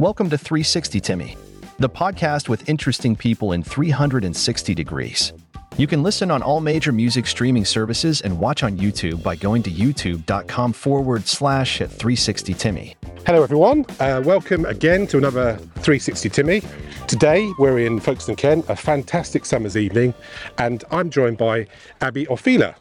Welcome to 360 Timmy, the podcast with interesting people in 360 degrees. You can listen on all major music streaming services and watch on YouTube by going to youtube.com forward slash at 360 Timmy. Hello, everyone. Uh, welcome again to another 360 Timmy. Today we're in Folkestone, Kent, a fantastic summer's evening, and I'm joined by Abi Orfila.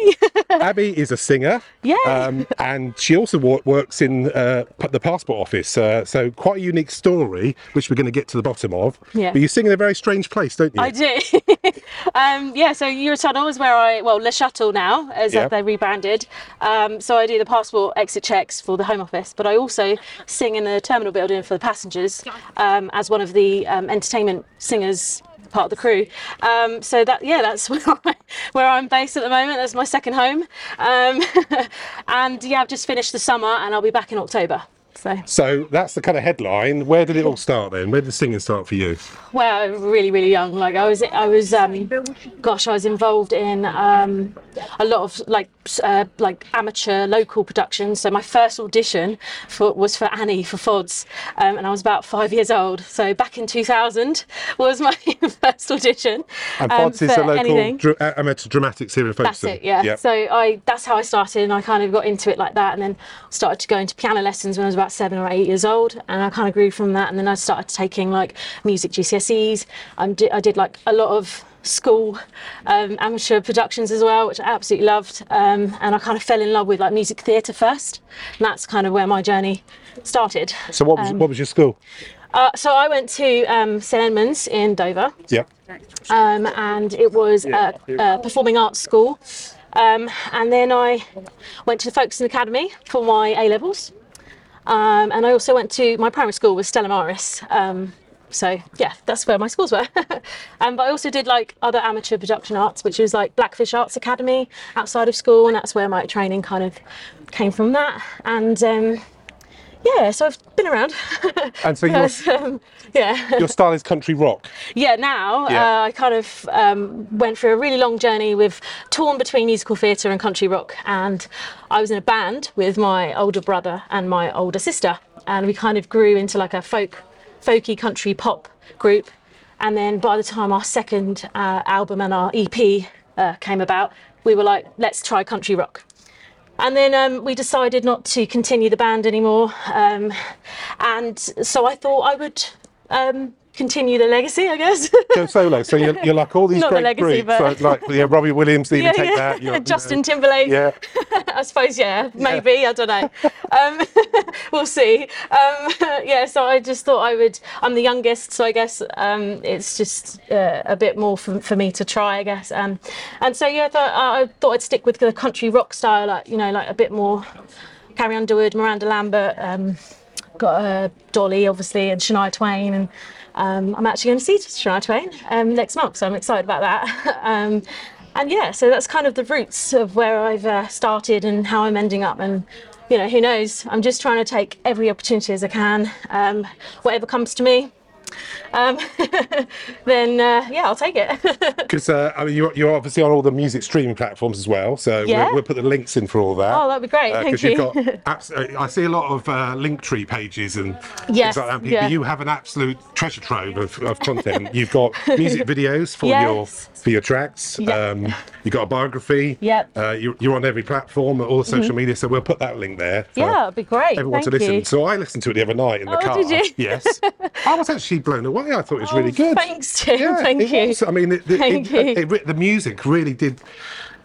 Yay! Abi is a singer, Yay! um, and she also works in uh, the passport office. Uh, so quite a unique story, which we're going to get to the bottom of. Yeah. But you sing in a very strange place, don't you? I do. um, yeah, so Eurotunnel is where I, well, Le Shuttle now, as Yeah. they rebranded. Um, so I do the passport exit checks for the Home Office, but I also sing in the terminal building for the passengers um, as one of the um, entertainment singers. Part of the crew, um, so that yeah, that's where, I, I'm based at the moment. That's my second home, um, and yeah, I've just finished the summer, and I'll be back in October. So So that's the kind of headline. Where did it all start then? Where did the singing start for you? well really really young like i was i was um gosh i was involved in um a lot of like uh, like amateur local productions so my first audition for was for annie for fods um, and i was about five years old so back in 2000 was my first audition And um, Fods is a local dra- uh, amateur dramatics here in That's it, yeah. Yep. So I that's how I started, and I kind of got into it like that, and then started to go into piano lessons when I was about seven or eight years old, and I kind of grew from that, and then I started taking like music GCSEs. I did, I did like a lot of school um, amateur productions as well, which I absolutely loved, um, and I kind of fell in love with like music theatre first, and that's kind of where my journey started. so what was what was your school? Uh, so I went to um, St Edmunds in Dover, Yep. um, and it was a, a performing arts school. Um, and then I went to the Folkestone Academy for my A levels. Um, and I also went to my primary school was Stella Maris. Um, so yeah, that's where my schools were. um, but I also did like other amateur production arts, which was like Blackfish Arts Academy outside of school, and that's where my training kind of came from that. And um, yeah, so I've been around. And so your um, yeah. your style is country rock. Yeah, now Yeah. Uh, I kind of um, went through a really long journey with torn between musical theatre and country rock, and I was in a band with my older brother and my older sister, and we kind of grew into like a folk, folky country pop group. And then by the time our second uh, album and our EP uh, came about, we were like, let's try country rock. And then um, we decided not to continue the band anymore. Um, and so I thought I would um, continue the legacy, I guess. Go solo. So you're, you're like all these Not the legacy, groups, but- like, like yeah, Robbie Williams, even take that. you're- you Justin know. Timberlake. Yeah. I suppose, yeah, maybe. I don't know. Um, we'll see. Um, yeah, so I just thought I would. I'm the youngest, so I guess um, it's just uh, a bit more for, for me to try, I guess. Um, and so yeah, I thought, I thought I'd stick with the country rock style, like you know, like a bit more Carrie Underwood, Miranda Lambert. Got uh, Dolly, obviously, and Shania Twain, and um, I'm actually going to see Shania Twain um, next month, so I'm excited about that. um, and yeah, so that's kind of the roots of where I've uh, started and how I'm ending up, and you know, who knows? I'm just trying to take every opportunity as I can, um, whatever comes to me. Um, then uh, yeah, I'll take it. Because uh, I mean, you're, you're obviously on all the music streaming platforms as well. So Yeah. we'll, we'll put the links in for all that. Oh, that'd be great, thank Because you. you've got, abs- uh, I see a lot of uh, Linktree pages and Yes, things like that. But yeah. You have an absolute treasure trove of, of content. you've got music videos for your for your tracks. Yeah. Um, you've got a biography. Yep. Mm-hmm. Uh, you're, you're on every platform, all the social media. So we'll put that link there. yeah, it'd be great. Everyone Thank to listen. you. So I listened to it the other night in the Oh, car. did you? Yes. I was actually blown away. I thought it was really Oh, good. Thanks, Tim. Yeah, Thank you. was. I mean, it, it, Thank it- you. the music really did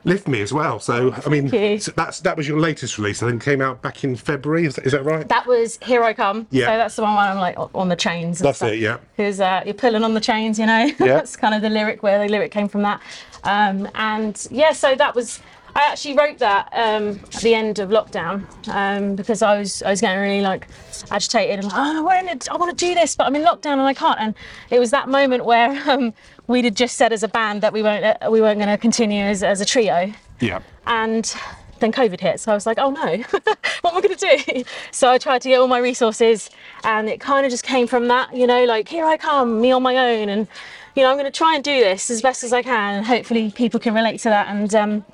lift me as well. So, I mean, so that's that was your latest release. I think came out back in February. Is that, is that right? That was Here I Come. Yeah. So that's the one where I'm like on the chains. and That's stuff. it, yeah. Because uh, you're pulling on the chains, you know. Yeah. that's kind of the lyric where the lyric came from that. Um, and yeah, so that was. I actually wrote that um, at the end of lockdown um, because I was I was getting really like agitated and like, oh, I want to I want to do this, but I'm in lockdown and I can't. And it was that moment where um, we'd had just said as a band that we won't uh, we weren't going to continue as, as a trio yeah. and then COVID hit. So I was like, oh no, what am I going to do? So I tried to get all my resources, and it kind of just came from that, you know, like here I come, me on my own, and you know, I'm going to try and do this as best as I can, and hopefully people can relate to that, and um,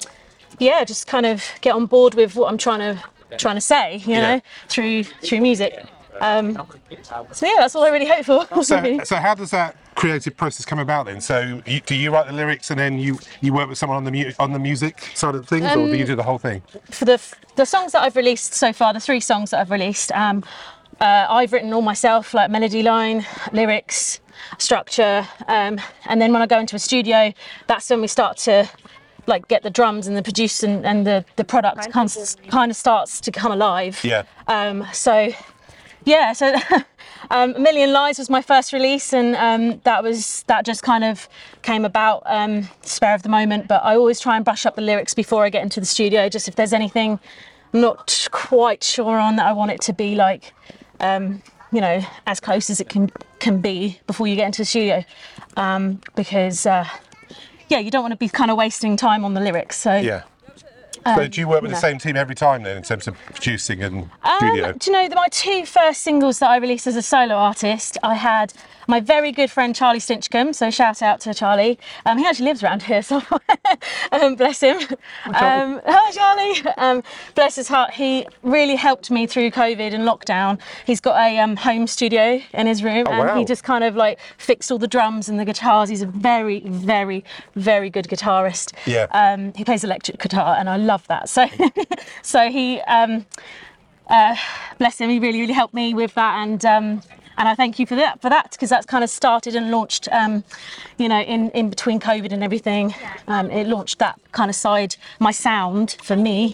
yeah, just kind of get on board with what I'm trying to trying to say, you Yeah. know, through through music. Um, so yeah, that's all I really hope for. So, so how does that creative process come about then? So you, do you write the lyrics and then you, you work with someone on the mu- on the music side of things, or do Um, you do the whole thing? for the the songs that I've released so far, the three songs that I've released, um, uh, I've written all myself, like melody line, lyrics, structure, um, and then when I go into a studio, that's when we start to like get the drums and the produce and, and the the product kind of, kind of starts to come alive. Yeah. Um, so yeah, so um, A Million Lies was my first release, and um, that was that just kind of came about um, spare of the moment. But I always try and brush up the lyrics before I get into the studio, just if there's anything I'm not quite sure on that I want it to be like, um, you know, as close as it can can be before you get into the studio, um, because. Uh, yeah, you don't want to be kind of wasting time on the lyrics. So Yeah. So do you work with the same team every time then, in terms of producing and Um, studio? do you know that my two first singles that I released as a solo artist, I had my very good friend Charlie Stinchcombe. So shout out to Charlie. Um, he actually lives around here, so um, bless him. Um, hi Charlie. Um, bless his heart. He really helped me through COVID and lockdown. He's got a um, home studio in his room, and wow. he just kind of like fixed all the drums and the guitars. He's a very, very, very good guitarist. Yeah. Um, he plays electric guitar, and I love that. So, so he. Um, uh, bless him, he really, really helped me with that, and um, and I thank you for that for that because that's kind of started and launched, um, you know, in in between COVID and everything, um, it launched that kind of side, my sound for me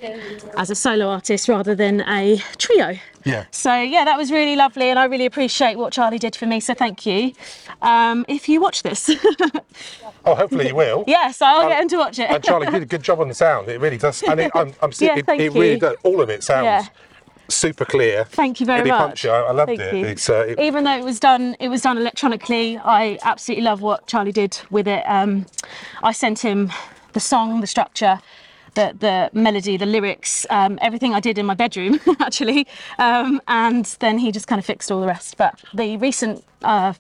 as a solo artist rather than a trio. Yeah. So yeah, that was really lovely, and I really appreciate what Charlie did for me. So thank you. Um, if you watch this, Oh, hopefully you will. yes, I'll get him to watch it. And Charlie did a good job on the sound. It really does. And it, I'm, I'm Yeah, it, it really does. All of it sounds Yeah. Super clear. Thank you very really much. punchy. I, loved Thank it. uh, it- Even though it was done, it was done electronically. I absolutely love what Charlie did with it. Um, I sent him the song, the structure, the the melody, the lyrics, um, everything I did in my bedroom actually, um, and then he just kind of fixed all the rest. But the recent. Uh,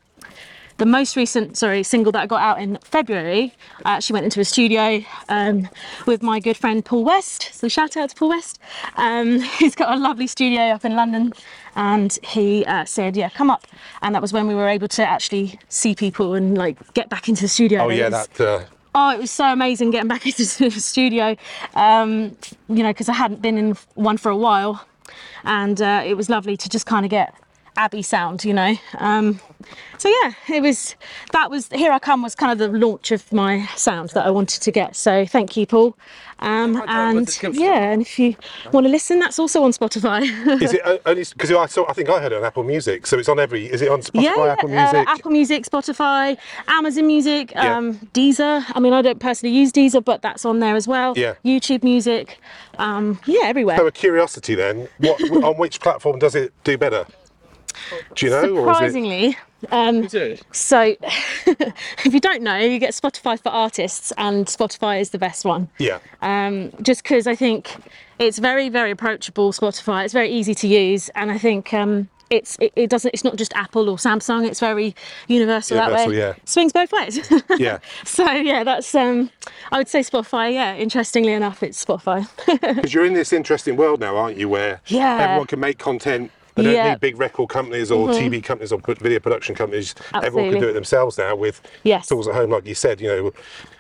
the most recent, sorry, single that I got out in February, I actually went into a studio um, with my good friend Paul West. So shout out to Paul West. Um, he's got a lovely studio up in London, and he uh, said, "Yeah, come up." And that was when we were able to actually see people and like get back into the studio. oh yeah, that. Uh, Oh, it was so amazing getting back into the studio, um, you know, because I hadn't been in one for a while, and uh, it was lovely to just kind of get Abi sound, you know. Um, so yeah, it was that was here I come was kind of the launch of my sound that I wanted to get. So thank you, Paul. Um, and yeah, and if you want to listen, that's also on Spotify. is it only because I saw? I think I heard it on Apple Music. So it's on every. Is it on Spotify, yeah, Apple uh, Music? Apple Music, Spotify, Amazon Music, Yeah. um, Deezer. I mean, I don't personally use Deezer, but that's on there as well. Yeah. YouTube Music. Um, yeah, everywhere. So a curiosity then, what on which platform does it do better? Do you know, or is it? Surprisingly, um, so if you don't know, you get Spotify for artists, and Spotify is the best one. Yeah. um, just because I think it's very, very approachable. Spotify, it's very easy to use, and I think um, it's it, it doesn't. It's not just Apple or Samsung. It's very universal, that way. yeah. Swings both ways. Yeah. so yeah, that's um, I would say Spotify. Yeah, interestingly enough, it's Spotify. Because you're in this interesting world now, aren't you? Where Yeah. everyone can make content. They don't Yeah. Mm-hmm. need big record companies or TV companies or video production companies. Everyone can do it themselves now with Yes. Mm. tools at home, like you said. You know,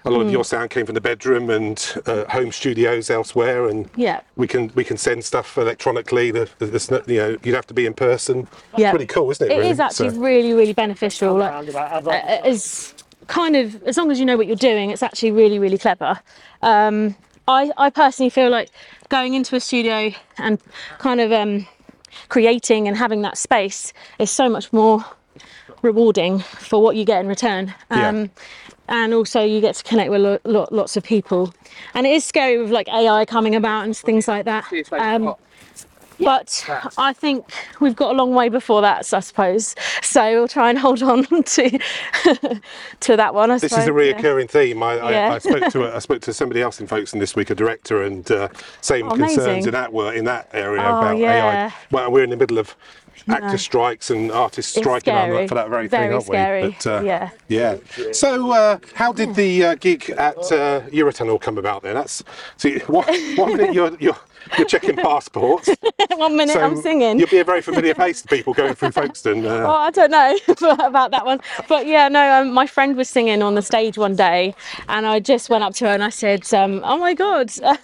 a lot of your sound came from the bedroom and uh, home studios elsewhere, and Yeah. we can we can send stuff electronically. The, the, the, you know, you'd have to be in person. Yeah. It's pretty cool, isn't it? It really? is actually So- really, really beneficial. Like, uh, as kind of as long as you know what you're doing, it's actually really, really clever. Um, I, I personally feel like going into a studio and kind of um, creating and having that space is so much more rewarding for what you get in return. Yeah. Um, and also you get to connect with lo- lo- lots of people. And it is scary with like AI coming about and things like that. Um, but I think we've got a long way before that, I suppose. So we'll try and hold on to to that one. I This suppose. is a yeah. reoccurring theme. I, I, Yeah. I spoke to a, I spoke to somebody else in Folkestone this week, a director, and uh, same Oh, concerns in that work in that area Oh, about yeah. AI. Well, we're in the middle of actor strikes and artists It's striking on scary. that for that very, Very thing, aren't scary. we? But, uh, Yeah. yeah. So, uh, how did the uh, gig at uh, Eurotunnel come about then? That's see, what, one minute you're, you're you're checking passports. One minute I'm singing. You'll be a very familiar face to people going through Folkestone. Uh, Oh, I don't know about that one, but yeah, no. Um, my friend was singing on the stage one day, and I just went up to her and I said, um, "Oh my God, uh,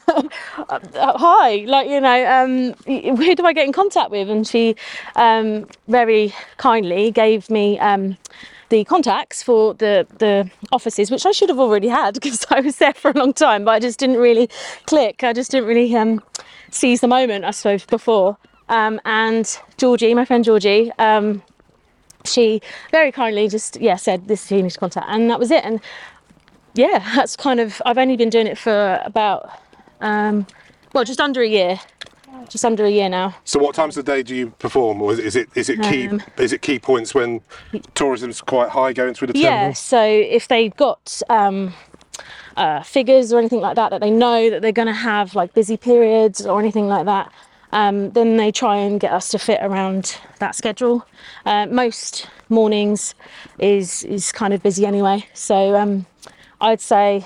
hi! Like you know, um, who do I get in contact with?" And she um, very kindly gave me. Um, the contacts for the the offices, which I should have already had because I was there for a long time, but I just didn't really click. I just didn't really um, seize the moment, I suppose, before. Um, and Georgie, my friend Georgie, um, she very kindly just yeah said this is who you need to contact, and that was it. And yeah, that's kind of I've only been doing it for about um, well just under a year, just under a year now. so, what times of the day do you perform, or is it is it, is it key Um, is it key points when tourism's quite high going through the temple? Yeah, so if they've got um, uh, figures or anything like that, that they know that they're going to have like busy periods or anything like that, um, then they try and get us to fit around that schedule. Uh, most mornings is is kind of busy anyway, so um, I'd say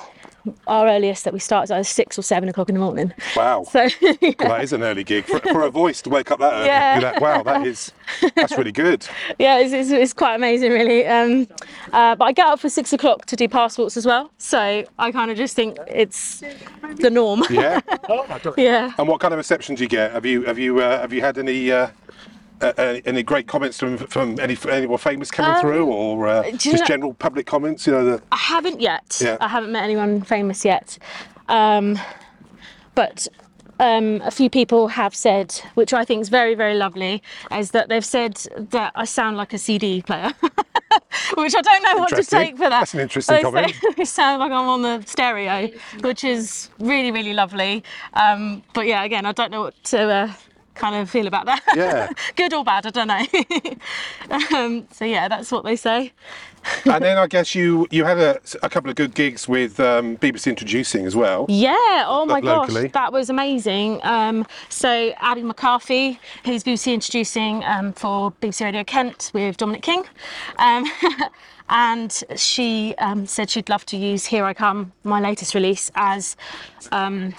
our earliest that we start is either six or seven o'clock in the morning. Wow. So yeah. Well, that is an early gig for, for a voice to wake up that early. Yeah. Like, wow, that is that's really good. yeah, it's, it's, it's quite amazing, really. Um, uh, but I get up for six o'clock to do passports as well, so I kind of just think it's the norm. Yeah. yeah. And what kind of reception do you get? Have you have you uh, have you had any uh, uh, any- any great comments from from any anyone famous coming through, or uh, Um, just know- general public comments? You know, the, I haven't yet. Yeah. I haven't met anyone famous yet. Um, but um, a few people have said, which I think is very, very lovely, is that they've said that I sound like a CD player. which I don't know what to take for that. That's an interesting They comment. say they sound like I'm on the stereo, which is really, really lovely. Um, but yeah, again, I don't know what to uh, kind of feel about that. Yeah. Good or bad, I don't know. um, so yeah, that's what they say. and then I guess you you had a, a couple of good gigs with um, BBC Introducing as well. Yeah, oh my locally. gosh, that was amazing. Um, so, Abbie McCarthy, who's BBC introducing um, for BBC Radio Kent with Dominic King. Um, and she um, said she'd love to use Here I Come, my latest release, as, um,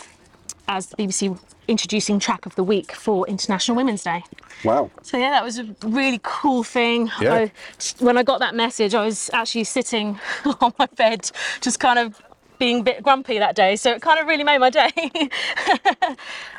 as the BBC introducing track of the week for International Women's Day. Wow. So yeah, that was a really cool thing. Yeah. I, when I got that message, I was actually sitting on my bed, just kind of being a bit grumpy that day. So it kind of really made my day.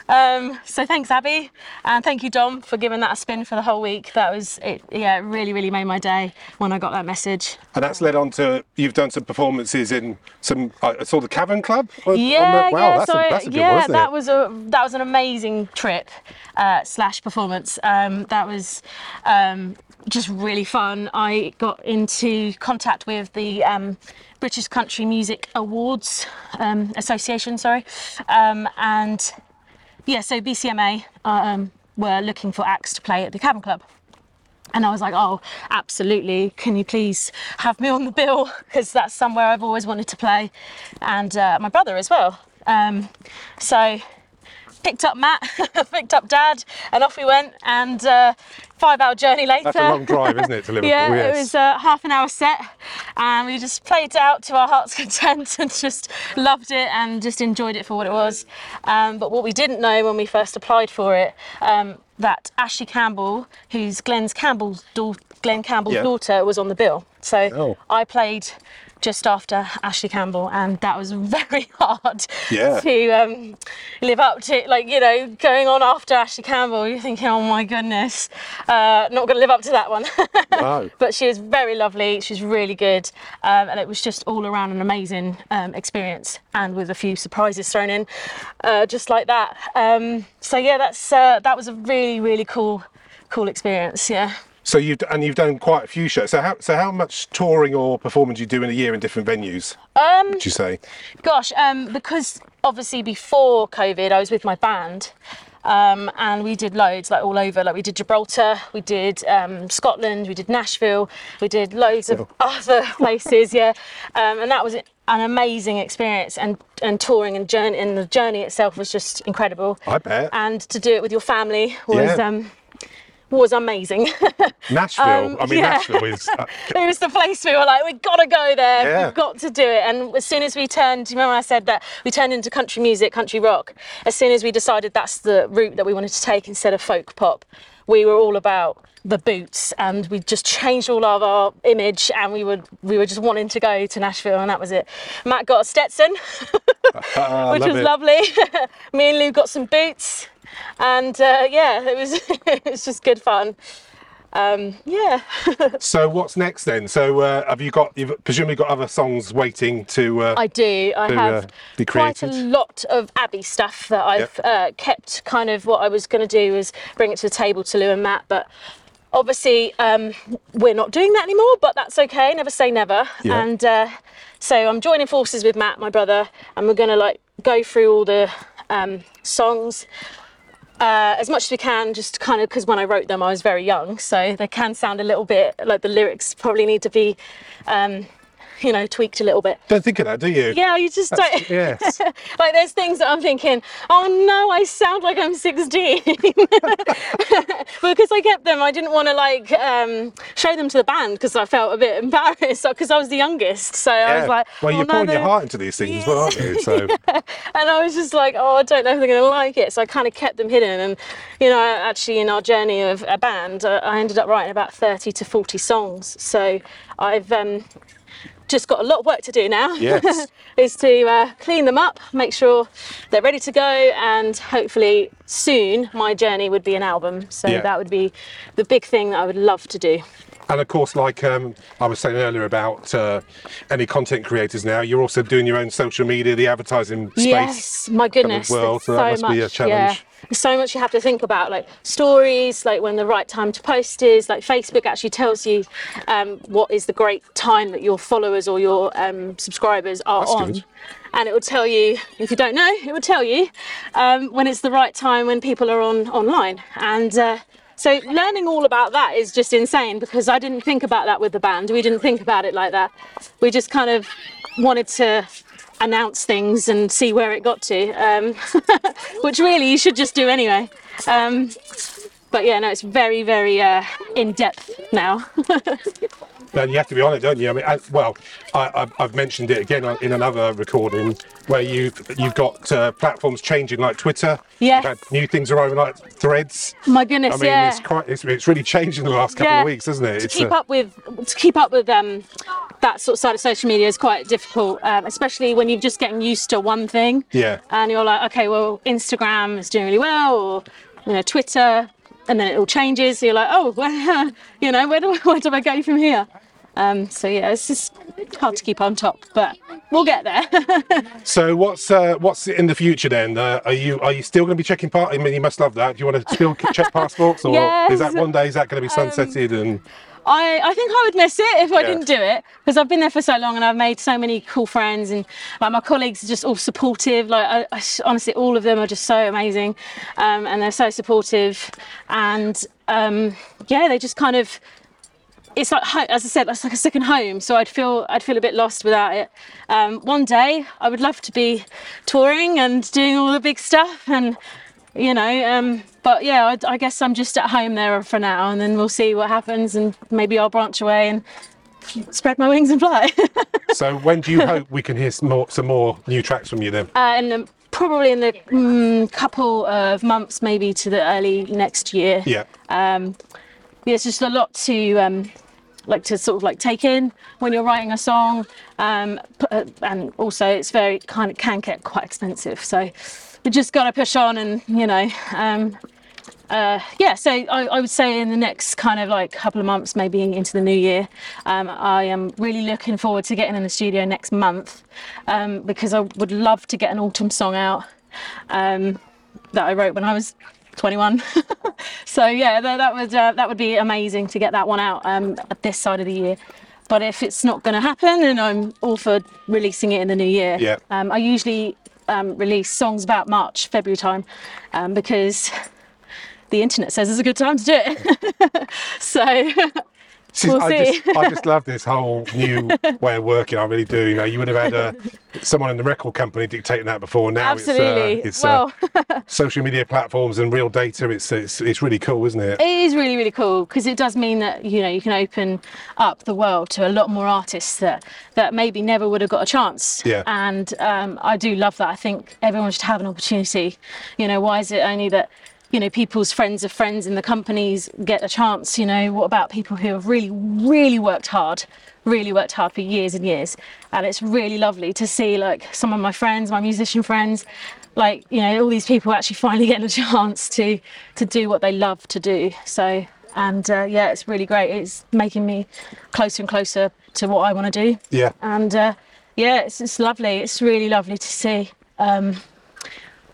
um, so thanks, Abbie, and thank you, Dom, for giving that a spin for the whole week. That was it. Yeah, it really, really made my day when I got that message. And that's led on to you've done some performances in some. I saw the Cavern Club. on- Yeah, wow, yeah. that's, so a, that's a yeah, one, that it? was a that was an amazing trip uh, slash performance. Um, that was um, just really fun. I got into contact with the um, British Country Music Awards um, Association, sorry, um, and yeah, so BCMA um, were looking for acts to play at the Cavern Club. And I was like, oh, absolutely. Can you please have me on the bill? Because that's somewhere I've always wanted to play. And uh, my brother as well. Um, so picked up Matt, picked up Dad, and off we went. And uh, five hour journey later. That's a long drive, isn't it, to Liverpool? Yeah, yes. it was a half an hour set, and we just played it out to our heart's content and just loved it and just enjoyed it for what it was. Um, but what we didn't know when we first applied for it, um, that Ashley Campbell, who's Glen's Campbell's daughter, Glen Campbell's Yeah. daughter, was on the bill. So Oh. I played just after Ashley Campbell, and that was very hard Yeah. to um, live up to. Like you know, going on after Ashley Campbell, you're thinking, oh my goodness, uh, not going to live up to that one. No. but she was very lovely. She's really good, um, and it was just all around an amazing um, experience, and with a few surprises thrown in, uh, just like that. Um, so yeah, that's uh, that was a really really cool, cool experience. Yeah. So you've and you've done quite a few shows. So how so how much touring or performing do you do in a year in different venues? Um, Would you say? Gosh, um, because obviously before COVID, I was with my band. Um, and we did loads, like all over. Like we did Gibraltar, we did um, Scotland, we did Nashville, we did loads of other places. Yeah, um, and that was an amazing experience. And and touring and journey and the journey itself was just incredible. I bet. And to do it with your family was Yeah. Was amazing. Nashville. Um, I mean, yeah. Nashville is. Uh, it was the place we were like, we've got to go there. Yeah. We've got to do it. And as soon as we turned, do you remember I said that we turned into country music, country rock? As soon as we decided that's the route that we wanted to take instead of folk pop, we were all about the boots and we just changed all of our image and we would we were just wanting to go to Nashville and that was it. Matt got a Stetson, I which was it. lovely. Me and Lou got some boots and uh, yeah, it was it was just good fun. Um, yeah. So what's next then? So uh, have you got? You've presumably got other songs waiting to. Uh, I do. I to, have uh, be quite a lot of Abi stuff that I've uh, kept. Kind of what I was going to do was bring it to the table to Lou and Matt, but obviously um, we're not doing that anymore. But that's okay. Never say never. Yeah. And uh, so I'm joining forces with Matt, my brother, and we're going to like go through all the um, songs. Uh, as much as we can, just kind of because when I wrote them, I was very young, so they can sound a little bit like the lyrics probably need to be, um, you know, tweaked a little bit. Don't think of that, do you? Yeah, you just don't. Yes. like there's things that I'm thinking, oh no, I sound like I'm 16. because I kept them, I didn't want to like um, show them to the band because I felt a bit embarrassed because I was the youngest. So I was like, well, oh, you're no, pouring your heart into these things as well, aren't you? So and I was just like, oh, I don't know if they're going to like it. So I kind of kept them hidden. And, you know, actually, in our journey of a band, uh, I ended up writing about 30 to 40 songs. So I've um, just got a lot of work to do now. Yes. is to uh, clean them up, make sure they're ready to go, and hopefully soon my journey would be an album. So Yeah. that would be the big thing that I would love to do. And of course, like um, I was saying earlier about uh, any content creators now, you're also doing your own social media, the advertising space. Yes, my goodness. well, there's so that must much, be a Yeah. There's so much you have to think about, like stories, like when the right time to post is. Like Facebook actually tells you um, what is the great time that your followers or your um, subscribers are That's on. good. And it will tell you, if you don't know, it will tell you um, when it's the right time when people are on online. And uh, so learning all about that is just insane because I didn't think about that with the band. We didn't think about it like that. We just kind of wanted to announce things and see where it got to, um, which really you should just do anyway. Um, but yeah, no, it's very, very uh, in depth now. And you have to be on it, don't you? I mean, I, well, I, I've, I've mentioned it again in another recording where you've you've got uh, platforms changing like Twitter. Yeah. New things arriving like Threads. My goodness, I mean, yeah. it's quite it's, it's really changed in the last couple Yeah. of weeks, hasn't it? to It's keep uh, up with to keep up with um, that sort of side of social media is quite difficult, um, especially when you're just getting used to one thing. Yeah. And you're like, okay, well, Instagram is doing really well, or you know, Twitter, and then it all changes. So you're like, oh, well, you know, where do where do I go from here? Um, so yeah, it's just hard to keep on top, but we'll get there. So what's uh, what's in the future then? Uh, are you are you still going to be checking part? I mean, you must love that. Do you want to still check passports, or is that one day is that going to be sunsetted? and I, I think I would miss it if I Yeah. didn't do it because I've been there for so long and I've made so many cool friends and like my colleagues are just all supportive. Like I, I honestly, all of them are just so amazing, um, and they're so supportive, and um, yeah, they just kind of. It's like, as I said, it's like a second home. So I'd feel, I'd feel a bit lost without it. Um, one day, I would love to be touring and doing all the big stuff, and you know um, but yeah I, I guess i'm just at home there for now and then we'll see what happens and maybe i'll branch away and spread my wings and fly so when do you hope we can hear some more some more new tracks from you then? uh, and um, probably in the mm, couple of months maybe to the early next year Yeah. um, yeah, it's just a lot to um, like to sort of like take in when you're writing a song, um, uh, and also it's very kind of can get quite expensive. So we just got to push on, and you know, um, uh, yeah. So I, I would say in the next kind of like couple of months, maybe into the new year, um, I am really looking forward to getting in the studio next month um, because I would love to get an autumn song out um, that I wrote when I was 21. so yeah, that, that would uh, that would be amazing to get that one out um, at this side of the year. But if it's not going to happen, then I'm all for releasing it in the new year. Yeah. Um, I usually um, release songs about March, February time, um, because the internet says it's a good time to do it. so We'll I just, I just love this whole new way of working. I really do. You know, you would have had uh, someone in the record company dictating that before. Now Absolutely. it's, uh, it's well, uh, social media platforms and real data. It's it's, it's really cool, isn't it? it is really really cool because it does mean that you know you can open up the world to a lot more artists that that maybe never would have got a chance Yeah. and um, i do love that i think everyone should have an opportunity you know why is it only that you know people's friends of friends in the companies get a chance you know what about people who have really really worked hard really worked hard for years and years? And it's really lovely to see like some of my friends my musician friends like you know all these people actually finally getting a chance to to do what they love to do. So and uh, yeah it's really great. It's making me closer and closer to what i want to do. Yeah. and uh, yeah it's, it's lovely. It's really lovely to see um,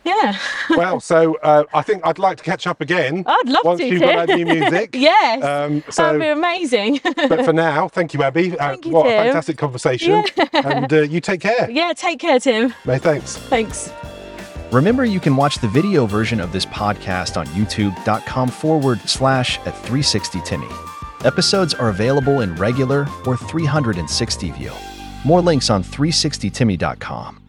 yeah Well, so uh, I think I'd like to catch up again. I'd love once to, you've Tim. got that new music. yes Um, that'd be amazing but for now, thank you, Abi. Uh, Thank you, what a fantastic conversation. And uh, you take care. yeah take care tim May thanks. thanks Remember, you can watch the video version of this podcast on youtube.com forward slash at 360 Timmy. Episodes are available in regular or 360 view. More links on 360timmy.com.